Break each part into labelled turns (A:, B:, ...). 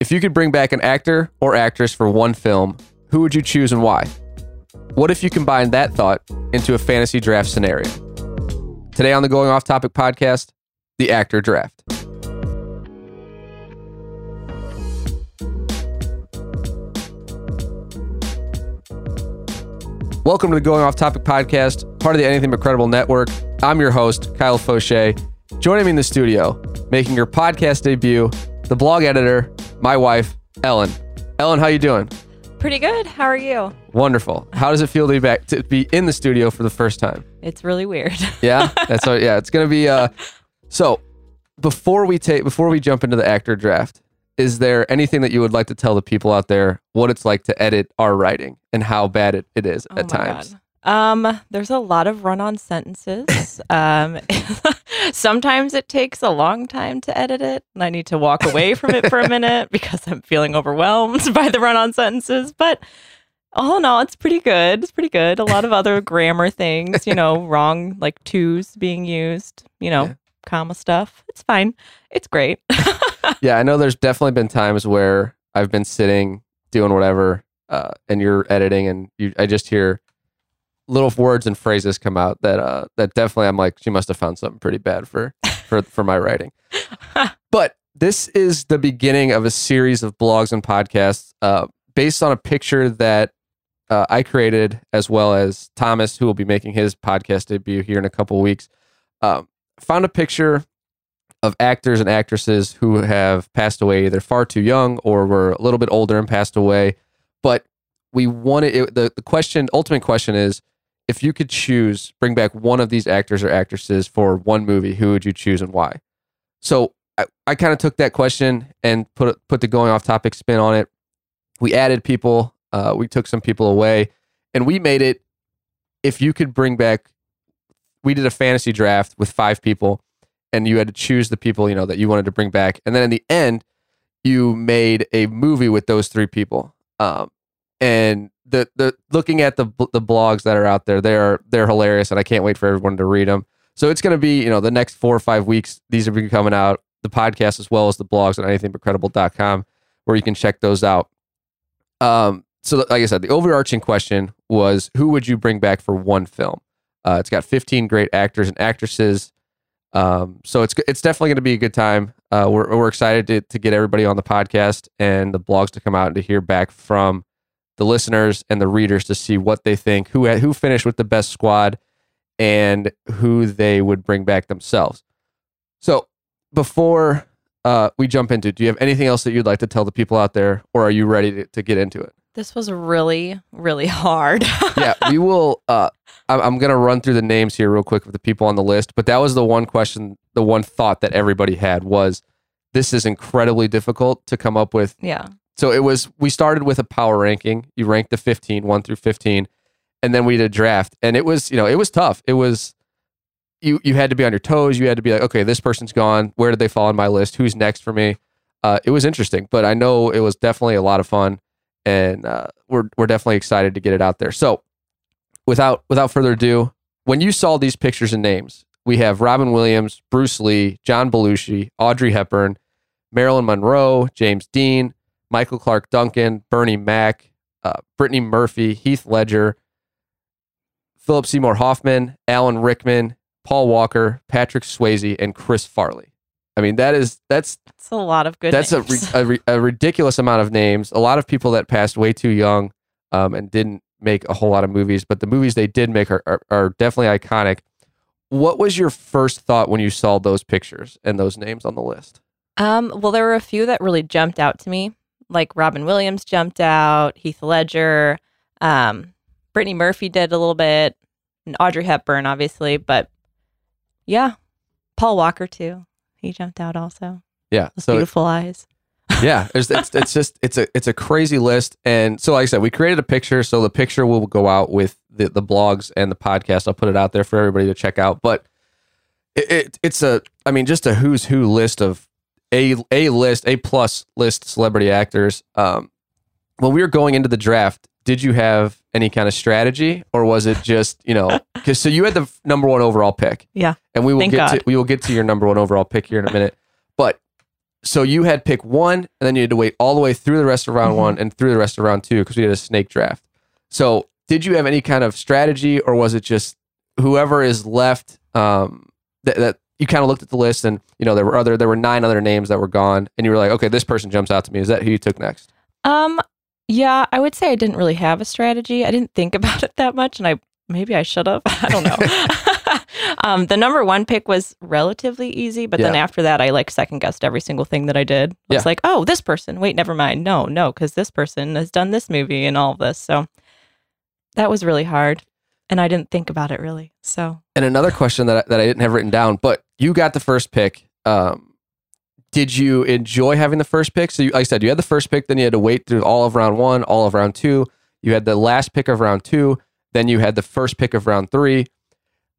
A: If you could bring back an actor or actress for one film, who would you choose and why? What if you combine that thought into a fantasy draft scenario? Today on the Going Off Topic podcast, the actor draft. Welcome to the Going Off Topic podcast, part of the Anything But Credible network. I'm your host, Kyle Fauché. Joining me in the studio, making her podcast debut, the blog editor, my wife, Ellen. Ellen, how you doing?
B: Pretty good. How are you?
A: Wonderful. How does it feel to be back to be in the studio for the first time?
B: It's really weird.
A: Yeah, that's how, yeah. It's gonna be. Uh, so before we take before we jump into the actor draft, is there anything that you would like to tell the people out there what it's like to edit our writing and how bad it, it is
B: Oh
A: at times?
B: God. Um, there's a lot of run-on sentences. um, sometimes it takes a long time to edit it, and I need to walk away from it for a minute because I'm feeling overwhelmed by the run-on sentences. But all in all, it's pretty good. It's pretty good. A lot of other grammar things, you know, wrong like twos being used, you know,
A: Yeah.
B: comma stuff. It's fine. It's great.
A: yeah, I know there's definitely been times where I've been sitting doing whatever, uh, and you're editing, and you I just hear little words and phrases come out that uh that definitely I'm like she must have found something pretty bad for for for my writing. but this is the beginning of a series of blogs and podcasts uh, based on a picture that uh, I created, as well as Thomas, who will be making his podcast debut here in a couple weeks. Um, found a picture of actors and actresses who have passed away either far too young or were a little bit older and passed away. But we wanted it, the the question, ultimate question is, if you could choose, bring back one of these actors or actresses for one movie, who would you choose and why? So I, I kind of took that question and put put the going off topic spin on it. We added people, uh, we took some people away, and we made it. If you could bring back, we did a fantasy draft with five people, and you had to choose the people you know that you wanted to bring back, and then in the end, you made a movie with those three people. Um, and the the looking at the the blogs that are out there, they're they're hilarious, and I can't wait for everyone to read them. So it's going to be, you know, the next four or five weeks, these are be coming out, the podcast as well as the blogs on anythingbutcredible.com where you can check those out. Um, so like I said, the overarching question was who would you bring back for one film? Uh, it's got 15 great actors and actresses. Um, so it's it's definitely going to be a good time. Uh, we're we're excited to to get everybody on the podcast and the blogs to come out and to hear back from the listeners and the readers to see what they think, who had, who finished with the best squad, and who they would bring back themselves. So before uh, we jump into, do you have anything else that you'd like to tell the people out there, or are you ready to, to get into it?
B: this was really, really hard.
A: yeah, we will. Uh, I'm, I'm going to run through the names here real quick of the people on the list, but that was the one question, the one thought that everybody had was this is incredibly difficult to come up with.
B: yeah.
A: So it was, we started with a power ranking. You ranked the 15, 1 through 15, and then we did a draft. And it was, you know, it was tough. It was, you, you had to be on your toes. You had to be like, okay, this person's gone. Where did they fall on my list? Who's next for me? Uh, it was interesting, but I know it was definitely a lot of fun and uh, we're we're definitely excited to get it out there. So, without without further ado, when you saw these pictures and names, we have Robin Williams, Bruce Lee, John Belushi, Audrey Hepburn, Marilyn Monroe, James Dean, Michael Clarke Duncan, Bernie Mac, uh, Brittany Murphy, Heath Ledger, Philip Seymour Hoffman, Alan Rickman, Paul Walker, Patrick Swayze, and Chris Farley. I mean, that is that's
B: It's a lot of good
A: that's a, a, a ridiculous amount of names. A lot of people that passed way too young um, and didn't make a whole lot of movies, but the movies they did make are, are, are definitely iconic. What was your first thought when you saw those pictures and those names on the list?
B: Um, well, there were a few that really jumped out to me. Like Robin Williams jumped out, Heath Ledger, um, Brittany Murphy did a little bit, and Audrey Hepburn, obviously. But yeah, Paul Walker too. He jumped out also.
A: Yeah,
B: Those
A: so
B: beautiful eyes.
A: yeah, it's, it's it's just it's a it's a crazy list, and so like I said, we created a picture, so the picture will go out with the the blogs and the podcast. I'll put it out there for everybody to check out, but it, it it's a I mean just a who's who list of a a list a plus list celebrity actors. Um, when we were going into the draft, did you have any kind of strategy, or was it just you know because so you had the number one overall pick,
B: Yeah.
A: and we will
B: Thank
A: get to we will get to your number one overall pick here in a minute, but so you had pick one, and then you had to wait all the way through the rest of round
B: Mhm.
A: one and through the rest of round two because we had a snake draft. So did you have any kind of strategy, or was it just whoever is left? Um, that, that you kind of looked at the list, and you know there were other there were nine other names that were gone, and you were like, okay, this person jumps out to me. Is that who you took next?
B: Um, yeah, I would say I didn't really have a strategy. I didn't think about it that much, and I maybe I should have. I don't know. um, the number one pick was relatively easy, but then after that, I like second guessed every single thing that I did. I was
A: Yeah.
B: like, oh, this person. Wait, never mind. No, no, because this person has done this movie and all of this. So that was really hard, and I didn't think about it really. So
A: And another question that I, that I didn't have written down, but you got the first pick. Um, did you enjoy having the first pick? So, you, like I said, you had the first pick, then you had to wait through all of round one, all of round two. You had the last pick of round two, then you had the first pick of round three.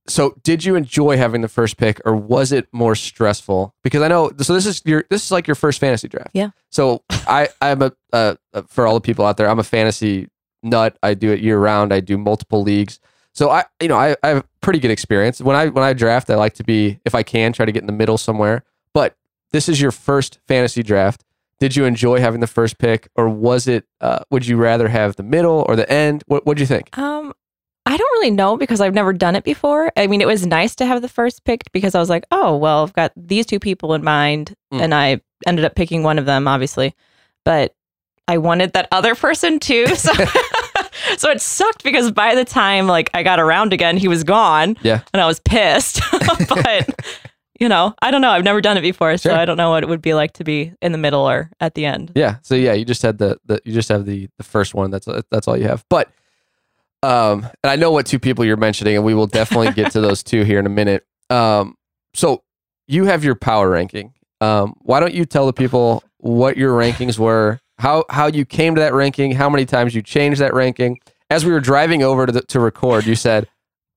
A: So, did you enjoy having the first pick, or was it more stressful? Because I know, so this is your this is like your first fantasy draft.
B: Yeah.
A: So I I'm a uh, for all the people out there, I'm a fantasy nut. I do it year round. I do multiple leagues. So I, you know, I, I have pretty good experience. When I when I draft, I like to be, if I can, try to get in the middle somewhere. But this is your first fantasy draft. Did you enjoy having the first pick, or was it? Uh, would you rather have the middle or the end? What What'd you think?
B: Um, I don't really know because I've never done it before. I mean, it was nice to have the first pick because I was like, oh, well, I've got these two people in mind,
A: Mm.
B: and I ended up picking one of them, obviously, but I wanted that other person too. So, so it sucked because by the time like I got around again, he was gone.
A: Yeah.
B: and I was pissed. but you know, I don't know. I've never done it before, so
A: Sure.
B: I don't know what it would be like to be in the middle or at the end.
A: Yeah. So yeah, you just had the, the you just have the the first one. That's that's all you have. But um, and I know what two people you're mentioning, and we will definitely get to those two here in a minute. Um, so you have your power ranking. Um, why don't you tell the people what your rankings were, how how you came to that ranking, how many times you changed that ranking? As we were driving over to the, to record, you said,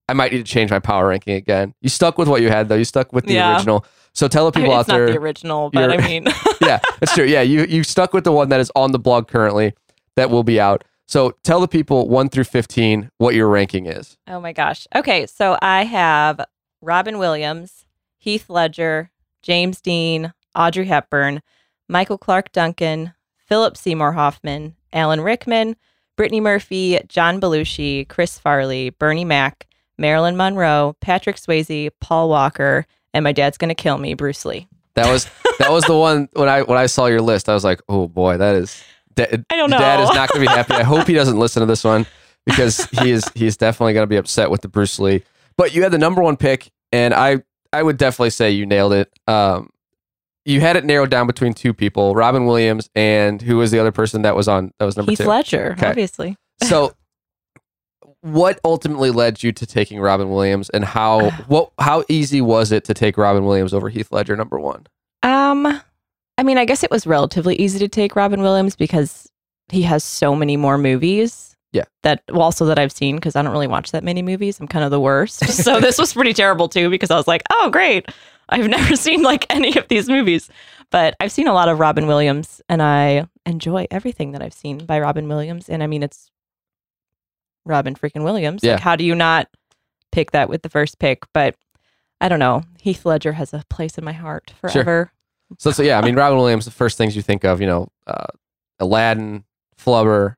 A: "I might need to change my power ranking again." You stuck with what you had, though. You stuck with the
B: Yeah.
A: original. So tell the
B: I
A: people
B: it's
A: out
B: not
A: there
B: the original, but I mean,
A: yeah, that's true. Yeah, you you stuck with the one that is on the blog currently that will be out. So tell the people one through fifteen what your ranking is.
B: Oh my gosh. Okay, so I have Robin Williams, Heath Ledger, James Dean, Audrey Hepburn, Michael Clarke Duncan, Philip Seymour Hoffman, Alan Rickman, Brittany Murphy, John Belushi, Chris Farley, Bernie Mac, Marilyn Monroe, Patrick Swayze, Paul Walker, and my dad's gonna kill me, Bruce Lee.
A: That was that was the one when I when I saw your list. I was like, oh boy, that is. Da-
B: I don't know.
A: Dad is not going to be happy. I hope he doesn't listen to this one because he is he's definitely going to be upset with the Bruce Lee. But you had the number one pick, and I I would definitely say you nailed it. Um, you had it narrowed down between two people, Robin Williams and who was the other person that was on that was number
B: Heath
A: two.
B: Ledger,
A: Okay.
B: obviously.
A: So, what ultimately led you to taking Robin Williams, and how what how easy was it to take Robin Williams over Heath Ledger number one?
B: Um, I mean, I guess it was relatively easy to take Robin Williams because he has so many more movies.
A: Yeah.
B: That well, also that I've seen because I don't really watch that many movies. I'm kind of the worst. so this was pretty terrible too because I was like, oh great, I've never seen like any of these movies, but I've seen a lot of Robin Williams and I enjoy everything that I've seen by Robin Williams. And I mean, it's Robin freaking Williams.
A: Yeah.
B: Like, how do you not pick that with the first pick? But I don't know. Heath Ledger has a place in my heart forever.
A: So, so yeah, I mean Robin Williams. The first things you think of, you know, uh, Aladdin, Flubber,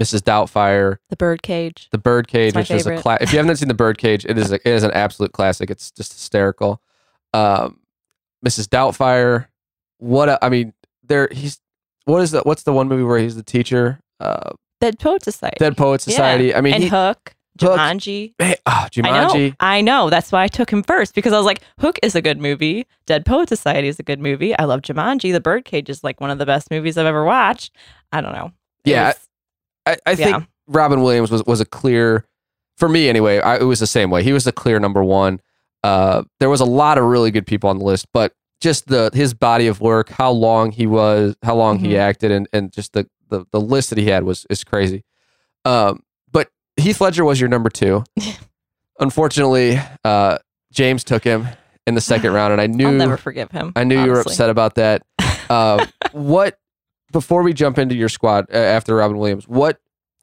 A: Mrs. Doubtfire,
B: The Birdcage.
A: The Birdcage, which is a
B: favorite.
A: cla- if you haven't seen The Birdcage, it is a, it is an absolute classic. It's just hysterical. Um, Mrs. Doubtfire. What a, I mean, there he's what is the what's the one movie where he's the teacher? Uh,
B: Dead Poet Society.
A: Dead Poet
B: Yeah.
A: Society. I mean,
B: and
A: he,
B: Hook.
A: Hook.
B: Jumanji.
A: man, oh,
B: I know.
A: Jumanji.
B: I know. That's why I took him first because I was like, Hook is a good movie. Dead Poet Society is a good movie. I love Jumanji. The Birdcage is like one of the best movies I've ever watched. I don't know. It
A: Yeah,
B: was-
A: I, I think
B: Yeah.
A: Robin Williams was was a clear for me anyway. I, it was the same way. He was the clear number one. Uh, there was a lot of really good people on the list, but just the his body of work, how long he was, how long he
B: Mhm.
A: acted, and and just the, the the list that he had was is crazy. Um, but Heath Ledger was your number two. Unfortunately, uh, James took him in the second round, and I knew
B: I'll never forgive him.
A: I knew you were upset about that. Uh, what before we jump into your squad uh, after Robin Williams, what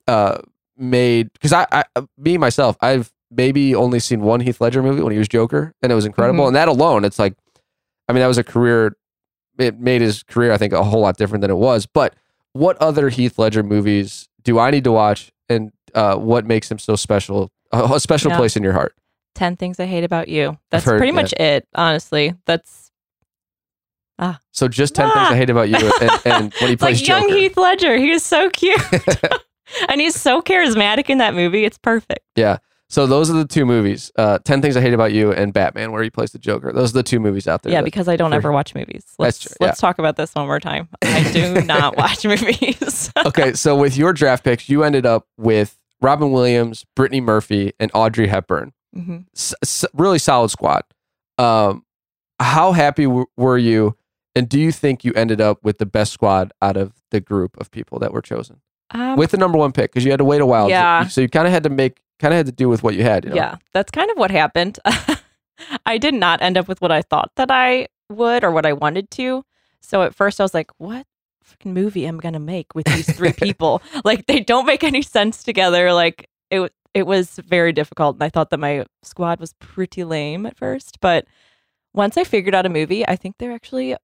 A: uh, made because I, I me myself I've maybe only seen one Heath Ledger movie when he was Joker, and it was incredible.
B: Mhm.
A: And that alone, it's like, I mean, that was a career it made his career, I think, a whole lot different than it was. But what other Heath Ledger movies do I need to watch, and uh, what makes him so special? A, a special
B: Yeah.
A: place in your heart.
B: 10 Things I Hate About You. That's
A: heard
B: pretty much it, honestly. That's ah.
A: So just ten
B: Ah.
A: things I hate about you, and, and when he plays
B: like young
A: Joker.
B: Heath Ledger. He is so cute. and he's so charismatic in that movie. It's perfect.
A: So those are the two movies: uh, Ten Things I Hate About You and Batman, where he plays the Joker. Those are the two movies out there.
B: Yeah,
A: that-
B: because I don't
A: for-
B: ever watch movies. Let's
A: true,
B: let's talk about this one more time. I do not watch movies.
A: okay, so with your draft picks, you ended up with Robin Williams, Brittany Murphy, and Audrey Hepburn.
B: Mhm.
A: S- s- really solid squad. Um, how happy w- were you, and do you think you ended up with the best squad out of the group of people that were chosen
B: Um,
A: with the number one pick? Because you had to wait a while.
B: Yeah.
A: So you kind of had to make, kind of had to do with what you had. You know?
B: Yeah, that's kind of what happened. I did not end up with what I thought that I would or what I wanted to. So at first I was like, what freaking movie am I going to make with these three people? like they don't make any sense together. Like it it was very difficult and I thought that my squad was pretty lame at first, but once I figured out a movie, I think they're actually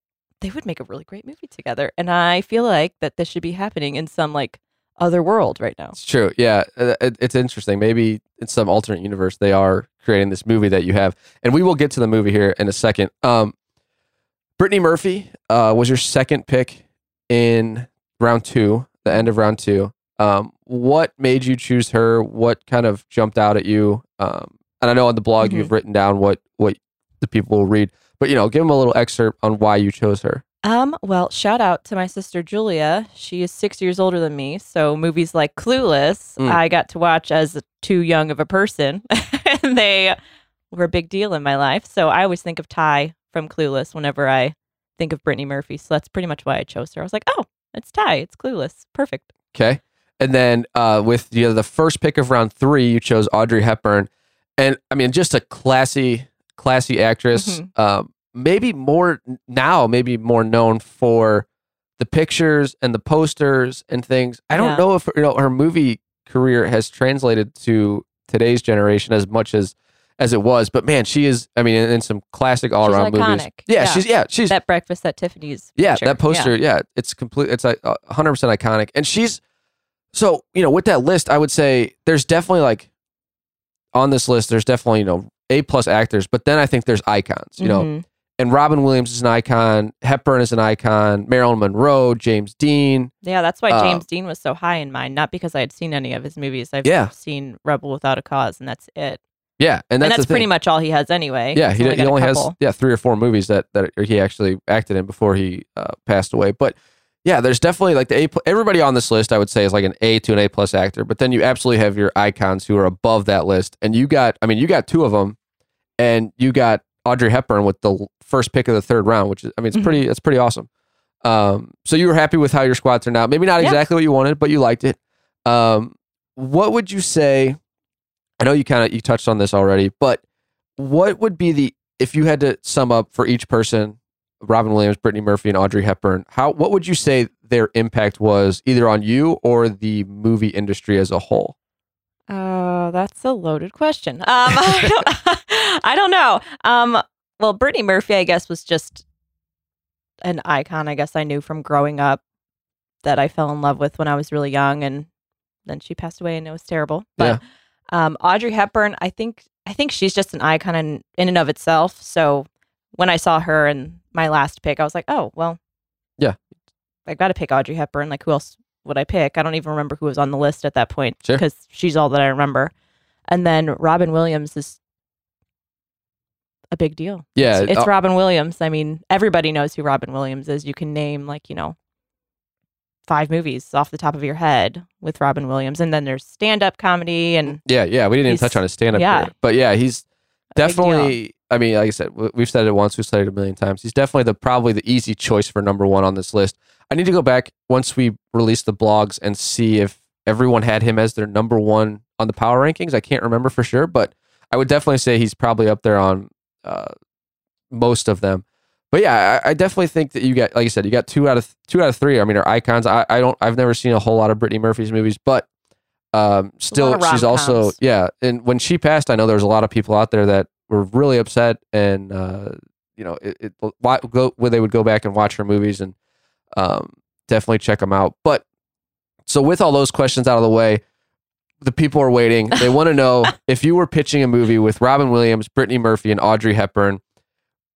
B: they would make a really great movie together. And I feel like that this should be happening in some like other world right now.
A: It's true. Yeah, Uh, it, it's interesting. Maybe in some alternate universe, they are creating this movie that you have, and we will get to the movie here in a second. Um, Brittany Murphy uh, was your second pick in round two, the end of round two. Um, what made you choose her? What kind of jumped out at you? Um, and I know on the blog
B: Mhm.
A: you've written down what what the people will read, but you know, give them a little excerpt on why you chose her.
B: Um, well, shout out to my sister Julia. She is six years older than me. So movies like Clueless,
A: Mm.
B: I got to watch as too young of a person. and they were a big deal in my life. So I always think of Tai from Clueless whenever I think of Brittany Murphy. So that's pretty much why I chose her. I was like, oh, it's Tai. It's Clueless. Perfect.
A: Okay. And then uh, with the, the first pick of round three, you chose Audrey Hepburn. And I mean, just a classy, classy actress.
B: Mhm.
A: Um, maybe more now, maybe more known for the pictures and the posters and things. I don't
B: Yeah.
A: know if you know her movie career has translated to today's generation as much as as it was. But man, she is. I mean, in, in some classic all around movies. Yeah,
B: Yeah.
A: she's yeah she's
B: That breakfast at Tiffany's.
A: yeah,
B: picture.
A: that poster, yeah. it's complete. It's like hundred percent iconic, and she's so you know with that list, I would say there's definitely like on this list, there's definitely you know a plus actors, but then I think there's icons, you know,
B: Mhm.
A: And Robin Williams is an icon, Hepburn is an icon, Marilyn Monroe, James Dean,
B: Yeah, that's why
A: Uh,
B: James Dean was so high in mine. Not because I had seen any of his movies. I've
A: Yeah.
B: seen Rebel Without a Cause, and that's it.
A: yeah, and that's,
B: and that's pretty
A: thing.
B: much all he has anyway.
A: Yeah,
B: He's
A: he, he only has yeah three or four movies that that he actually acted in before he uh, passed away. But yeah, there's definitely like the A. Everybody on this list, I would say, is like an A to an A plus actor. But then you absolutely have your icons who are above that list, and you got, I mean, you got two of them, and you got Audrey Hepburn with the first pick of the third round, which is, I mean, it's
B: Mhm.
A: pretty, it's pretty awesome. Um, so you were happy with how your squad turned out. Maybe not
B: Yeah.
A: exactly what you wanted, but you liked it. Um, what would you say? I know you kind of you touched on this already, but what would be the if you had to sum up for each person, Robin Williams, Brittany Murphy, and Audrey Hepburn? How what would you say their impact was either on you or the movie industry as a whole?
B: Oh, that's a loaded question. Um, I, don't, I don't know. Um, well, Brittany Murphy, I guess, was just an icon. I guess I knew from growing up that I fell in love with when I was really young, and then she passed away, and it was terrible. But um, Audrey Hepburn, I think, I think she's just an icon in, in and of itself. So when I saw her in my last pick, I was like, oh well,
A: Yeah.
B: I got to pick Audrey Hepburn. Like, who else would I pick? I don't even remember who was on the list at that point
A: Sure.
B: because she's all that I remember. And then Robin Williams is a big deal.
A: Yeah,
B: It's, it's
A: uh,
B: Robin Williams. I mean, everybody knows who Robin Williams is. You can name like, you know, five movies off the top of your head with Robin Williams. And then there's stand up comedy and
A: yeah, yeah. We didn't even touch on his stand up,
B: yeah.
A: but yeah, he's
B: a big deal.
A: definitely. I mean, like I said, we- we've said it once, we've said it a million times. He's definitely the probably the easy choice for number one on this list. I need to go back once we release the blogs and see if everyone had him as their number one on the power rankings. I can't remember for sure, but I would definitely say he's probably up there on uh, most of them. But yeah, I, I definitely think that you got, like I said, you got two out of two out of three. I mean, are icons. I, I don't, I've never seen a whole lot of Brittany Murphy's movies, but um, still, she's also yeah. And when she passed, I know there was a lot of people out there that were really upset and uh, you know, it, it why, go where they would go back and watch her movies and um, definitely check them out. But so with all those questions out of the way, the people are waiting. They want to know if you were pitching a movie with Robin Williams, Brittany Murphy, and Audrey Hepburn,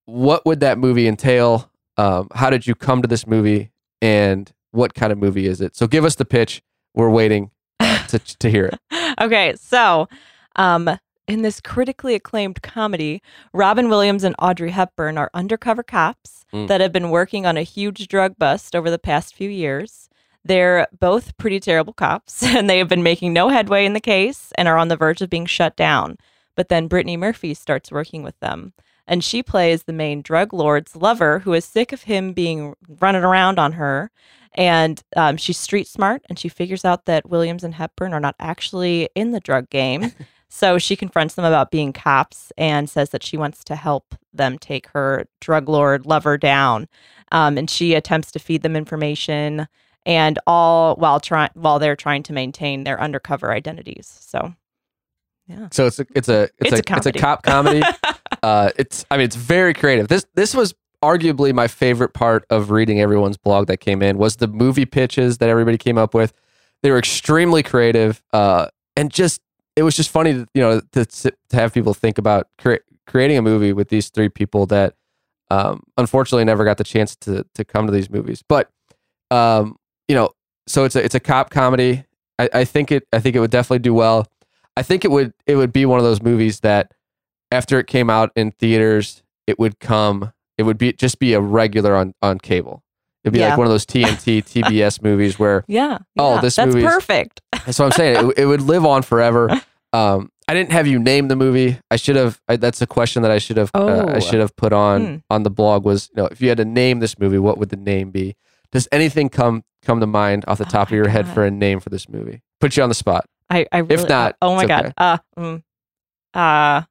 A: what would that movie entail? Um, how did you come to this movie, and what kind of movie is it? So give us the pitch. We're waiting uh, to to hear it.
B: Okay, so um, in this critically acclaimed comedy, Robin Williams and Audrey Hepburn are undercover cops
A: Mm.
B: that have been working on a huge drug bust over the past few years. They're both pretty terrible cops, and they have been making no headway in the case and are on the verge of being shut down. But then Brittany Murphy starts working with them, and she plays the main drug lord's lover who is sick of him being running around on her. And um, she's street smart, and she figures out that Williams and Hepburn are not actually in the drug game. So she confronts them about being cops and says that she wants to help them take her drug lord lover down. Um, and she attempts to feed them information, and all while trying while they're trying to maintain their undercover identities. So, yeah,
A: So it's a it's a it's,
B: It's
A: a,
B: a
A: it's a cop comedy. uh, it's I mean it's very creative. This this was arguably my favorite part of reading everyone's blog that came in was the movie pitches that everybody came up with. They were extremely creative, uh, and just it was just funny, to, you know, to to have people think about cre- creating a movie with these three people that um, unfortunately never got the chance to to come to these movies. But um, you know, so it's a it's a cop comedy. I, I think it I think it would definitely do well. I think it would it would be one of those movies that after it came out in theaters, it would come it would be just be a regular on on cable. It'd be
B: Yeah.
A: like one of those TNT TBS movies where
B: yeah.
A: Oh,
B: yeah,
A: this
B: that's
A: movie's-
B: perfect.
A: that's what I'm saying. It, it would live on forever. Um, I didn't have you name the movie. I should have. I, that's a question that I should have. Uh, I
B: Oh.
A: should have put on
B: Hmm.
A: on the blog. Was you know, if you had to name this movie, what would the name be? Does anything come come to mind off the
B: Oh
A: top of
B: my
A: your head for a name for this movie? Put you on the spot.
B: I, I really,
A: not,
B: oh my god.
A: okay.
B: Uh, mm, uh,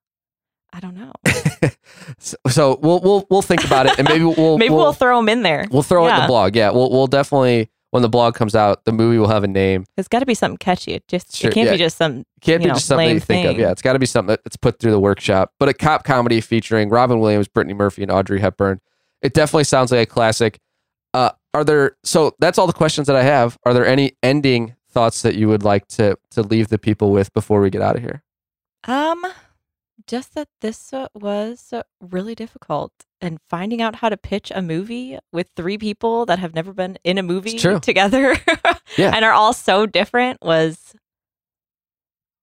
B: I don't know.
A: so, so we'll we'll we'll think about it, and maybe we'll
B: Maybe we'll,
A: we'll,
B: throw them in there.
A: we'll throw it in the blog. Yeah, we'll we'll definitely when the blog comes out, the movie will have a name.
B: It's got to be something catchy. It just
A: Sure,
B: it can't
A: yeah.
B: be just some.
A: Can't be
B: know,
A: just something you think of. Yeah, it's got to be something that's put through the workshop. But a cop comedy featuring Robin Williams, Brittany Murphy, and Audrey Hepburn. It definitely sounds like a classic. Uh, are there? So that's all the questions that I have. Are there any ending thoughts that you would like to to leave the people with before we get out of here?
B: Um, just that this was really difficult, and finding out how to pitch a movie with three people that have never been in a movie together,
A: Yeah.
B: and are all so different was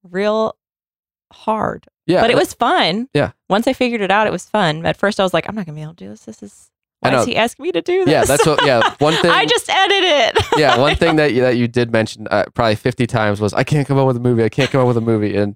B: real hard.
A: Yeah,
B: but it was fun.
A: Yeah.
B: Once I figured it out, it was fun. At first, I was like, I'm not gonna be able to do this. This is why is he asking me to do this?
A: Yeah, that's what. Yeah, one thing.
B: I just edit it.
A: yeah, one thing that you, that you did mention uh, probably 50 times was I can't come up with a movie. I can't come up with a movie. And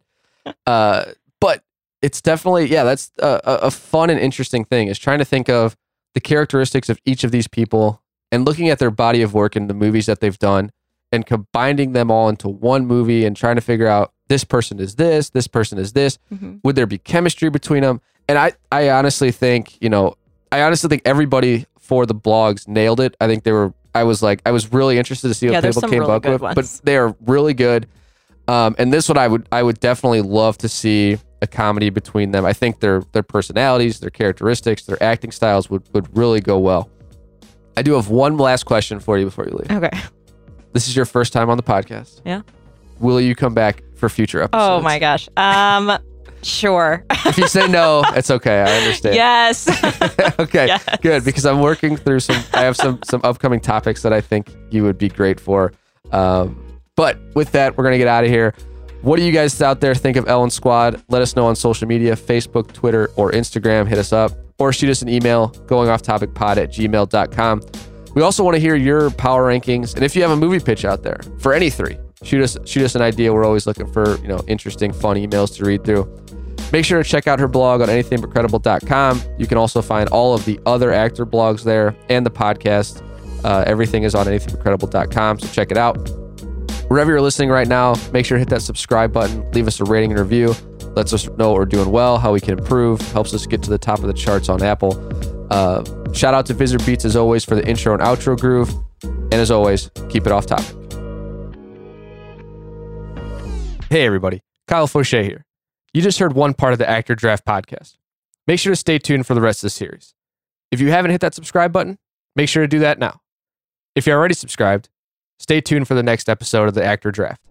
A: uh but it's definitely yeah, that's a, a fun and interesting thing is trying to think of the characteristics of each of these people and looking at their body of work and the movies that they've done and combining them all into one movie and trying to figure out this person is this, this person is this.
B: Mhm.
A: Would there be chemistry between them? And I I honestly think, you know, I honestly think everybody for the blogs nailed it. I think they were. I was like, I was really interested to see what
B: Yeah,
A: people came
B: really
A: up with,
B: ones.
A: but they are really good. Um, and this one, I would, I would definitely love to see a comedy between them. I think their their personalities, their characteristics, their acting styles would would really go well. I do have one last question for you before you leave.
B: Okay.
A: This is your first time on the podcast.
B: Yeah.
A: Will you come back for future episodes?
B: Oh my gosh. Um, sure.
A: If you say no, it's okay. I understand.
B: yes.
A: okay,
B: Yes.
A: good because I'm working through some. I have some some upcoming topics that I think you would be great for. Um, but with that, we're gonna get out of here. What do you guys out there think of Ellen Squad? Let us know on social media Facebook, Twitter, or Instagram. Hit us up or shoot us an email going off topic pod at gmail.com. We also want to hear your power rankings. And if you have a movie pitch out there for any three, shoot us shoot us an idea. We're always looking for, you know, interesting, fun emails to read through. Make sure to check out her blog on anythingbutcredible.com. You can also find all of the other actor blogs there and the podcast. Uh, everything is on anythingbutcredible.com, so check it out. Wherever you're listening right now, make sure to hit that subscribe button, leave us a rating and review. Lets us know we're doing well, how we can improve, helps us get to the top of the charts on Apple. Uh, shout out to Visitor Beats as always for the intro and outro groove. And as always, keep it off topic. Hey, everybody. Kyle Fauché here. You just heard one part of the Actor Draft podcast. Make sure to stay tuned for the rest of the series. If you haven't hit that subscribe button, make sure to do that now. If you're already subscribed, stay tuned for the next episode of the Actor Draft.